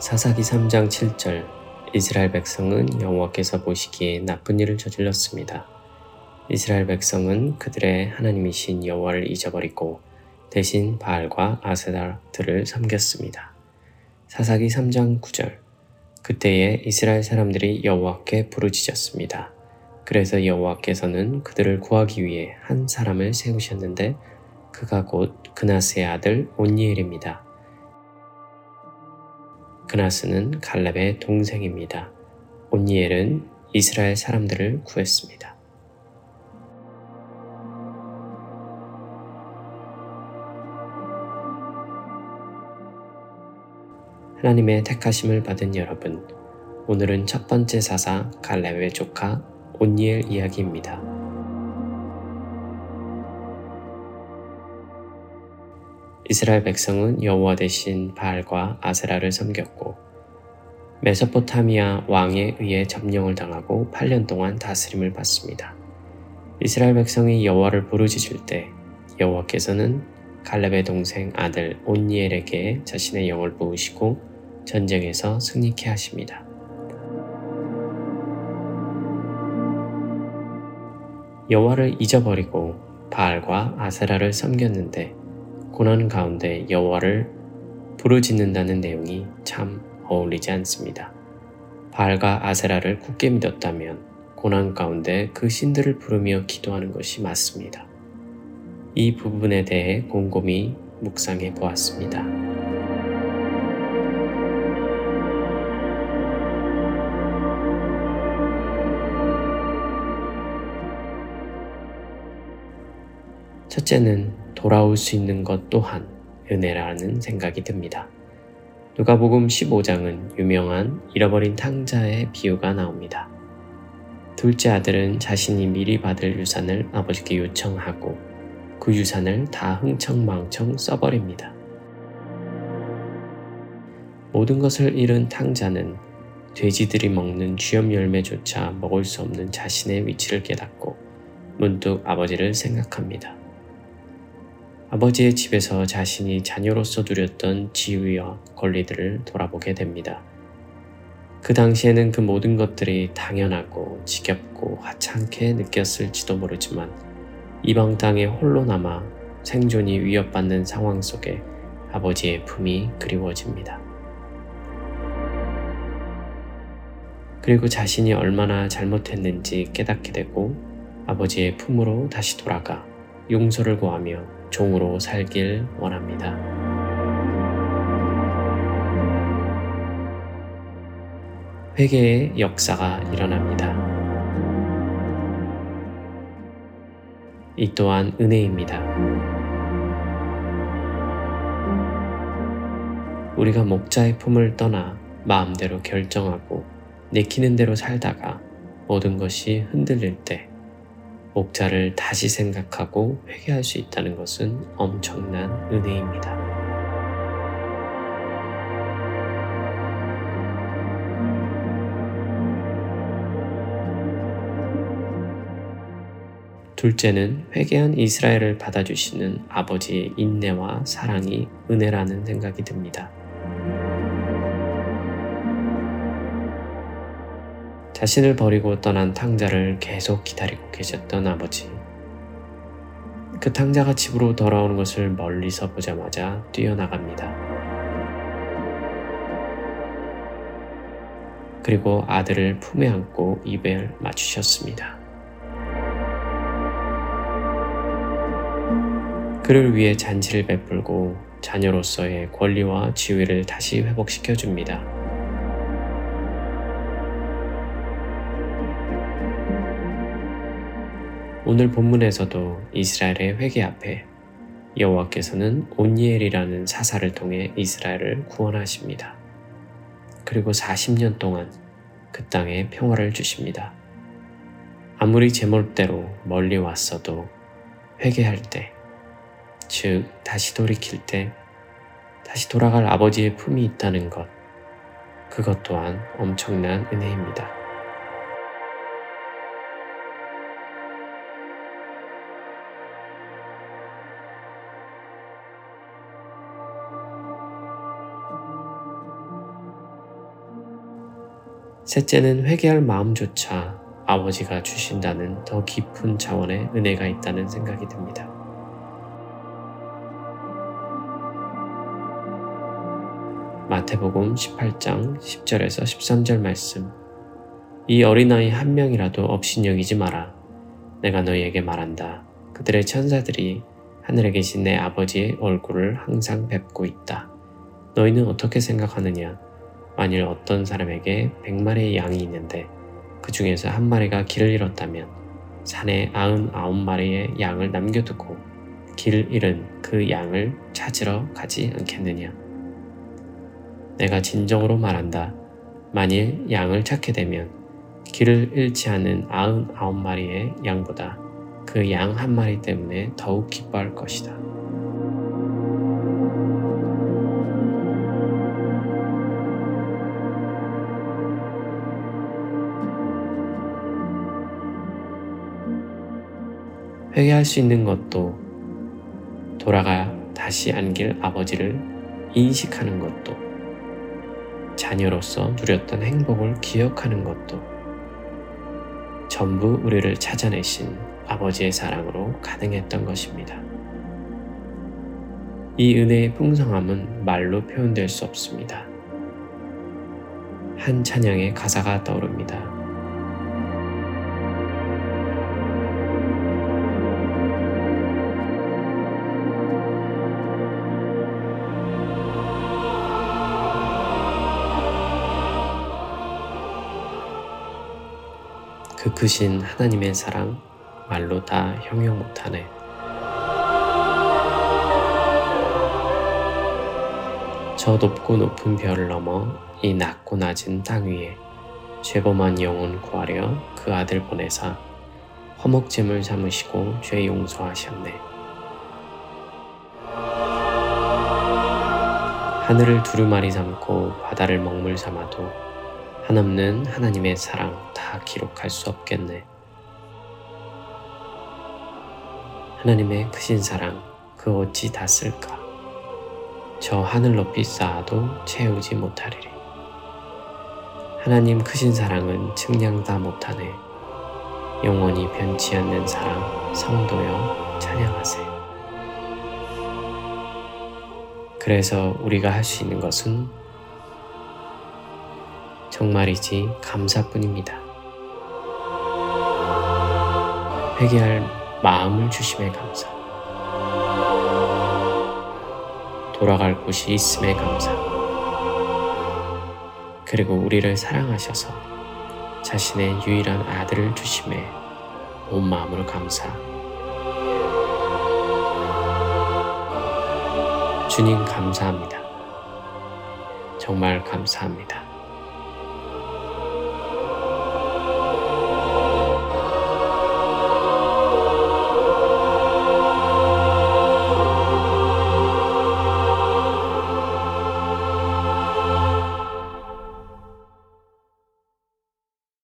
사사기 3장 7절 이스라엘 백성은 여호와께서 보시기에 나쁜 일을 저질렀습니다. 이스라엘 백성은 그들의 하나님이신 여호와를 잊어버리고 대신 바알과 아세라들을 섬겼습니다. 사사기 3장 9절 그때에 이스라엘 사람들이 여호와께 부르짖었습니다. 그래서 여호와께서는 그들을 구하기 위해 한 사람을 세우셨는데 그가 곧 그나스의 아들 온니엘입니다. 그나스는 갈렙의 동생입니다. 온니엘은 이스라엘 사람들을 구했습니다. 하나님의 택하심을 받은 여러분, 오늘은 첫 번째 사사 갈렙의 조카 온니엘 이야기입니다. 이스라엘 백성은 여호와 대신 바알과 아세라를 섬겼고 메소포타미아 왕에 의해 점령을 당하고 8년 동안 다스림을 받습니다. 이스라엘 백성이 여호와를 부르짖을 때 여호와께서는 갈렙의 동생 아들 온니엘에게 자신의 영을 부으시고 전쟁에서 승리케 하십니다. 여호와를 잊어버리고 바알과 아세라를 섬겼는데 고난 가운데 여호와를 부르짖는다는 내용이 참 어울리지 않습니다. 바알과 아세라를 굳게 믿었다면 고난 가운데 그 신들을 부르며 기도하는 것이 맞습니다. 이 부분에 대해 곰곰이 묵상해 보았습니다. 첫째는 돌아올 수 있는 것 또한 은혜라는 생각이 듭니다. 누가복음 15장은 유명한 잃어버린 탕자의 비유가 나옵니다. 둘째 아들은 자신이 미리 받을 유산을 아버지께 요청하고 그 유산을 다 흥청망청 써버립니다. 모든 것을 잃은 탕자는 돼지들이 먹는 쥐염 열매조차 먹을 수 없는 자신의 위치를 깨닫고 문득 아버지를 생각합니다. 아버지의 집에서 자신이 자녀로서 누렸던 지위와 권리들을 돌아보게 됩니다. 그 당시에는 그 모든 것들이 당연하고 지겹고 하찮게 느꼈을지도 모르지만 이방 땅에 홀로 남아 생존이 위협받는 상황 속에 아버지의 품이 그리워집니다. 그리고 자신이 얼마나 잘못했는지 깨닫게 되고 아버지의 품으로 다시 돌아가 용서를 구하며 종으로 살길 원합니다. 회개의 역사가 일어납니다. 이 또한 은혜입니다. 우리가 목자의 품을 떠나 마음대로 결정하고 내키는 대로 살다가 모든 것이 흔들릴 때 목자를 다시 생각하고 회개할 수 있다는 것은 엄청난 은혜입니다. 둘째는 회개한 이스라엘을 받아주시는 아버지의 인내와 사랑이 은혜라는 생각이 듭니다. 자신을 버리고 떠난 탕자를 계속 기다리고 계셨던 아버지. 그 탕자가 집으로 돌아오는 것을 멀리서 보자마자 뛰어나갑니다. 그리고 아들을 품에 안고 입에 맞추셨습니다. 그를 위해 잔치를 베풀고 자녀로서의 권리와 지위를 다시 회복시켜 줍니다. 오늘 본문에서도 이스라엘의 회개 앞에 여호와께서는 온니엘이라는 사사를 통해 이스라엘을 구원하십니다. 그리고 40년 동안 그 땅에 평화를 주십니다. 아무리 제멋대로 멀리 왔어도 회개할 때, 즉 다시 돌이킬 때 다시 돌아갈 아버지의 품이 있다는 것, 그것 또한 엄청난 은혜입니다. 셋째는 회개할 마음조차 아버지가 주신다는 더 깊은 차원의 은혜가 있다는 생각이 듭니다. 마태복음 18장 10절에서 13절 말씀. 이 어린아이 한 명이라도 업신여기지 마라. 내가 너희에게 말한다. 그들의 천사들이 하늘에 계신 내 아버지의 얼굴을 항상 뵙고 있다. 너희는 어떻게 생각하느냐? 만일 어떤 사람에게 백마리의 양이 있는데 그 중에서 한 마리가 길을 잃었다면 산에 아흔 아홉 마리의 양을 남겨두고 길을 잃은 그 양을 찾으러 가지 않겠느냐? 내가 진정으로 말한다. 만일 양을 찾게 되면 길을 잃지 않은 아흔 아홉 마리의 양보다 그 양 한 마리 때문에 더욱 기뻐할 것이다. 회개할 수 있는 것도 돌아가 다시 안길 아버지를 인식하는 것도 자녀로서 누렸던 행복을 기억하는 것도 전부 우리를 찾아내신 아버지의 사랑으로 가능했던 것입니다. 이 은혜의 풍성함은 말로 표현될 수 없습니다. 한 찬양의 가사가 떠오릅니다. 그 크신 하나님의 사랑 말로 다 형용 못하네. 저 높고 높은 별을 넘어 이 낮고 낮은 땅 위에 죄범한 영혼 구하려 그 아들 보내사 허목짐을 삼으시고 죄 용서하셨네. 하늘을 두루마리 삼고 바다를 먹물 삼아도 한없는 하나님의 사랑 다 기록할 수 없겠네. 하나님의 크신 사랑 그 어찌 다 쓸까? 저 하늘 높이 쌓아도 채우지 못하리리. 하나님 크신 사랑은 측량 다 못하네. 영원히 변치 않는 사랑 성도여 찬양하세. 그래서 우리가 할 수 있는 것은 정말이지 감사뿐입니다. 회개할 마음을 주심에 감사. 돌아갈 곳이 있음에 감사. 그리고 우리를 사랑하셔서 자신의 유일한 아들을 주심에 온 마음으로 감사. 주님 감사합니다. 정말 감사합니다.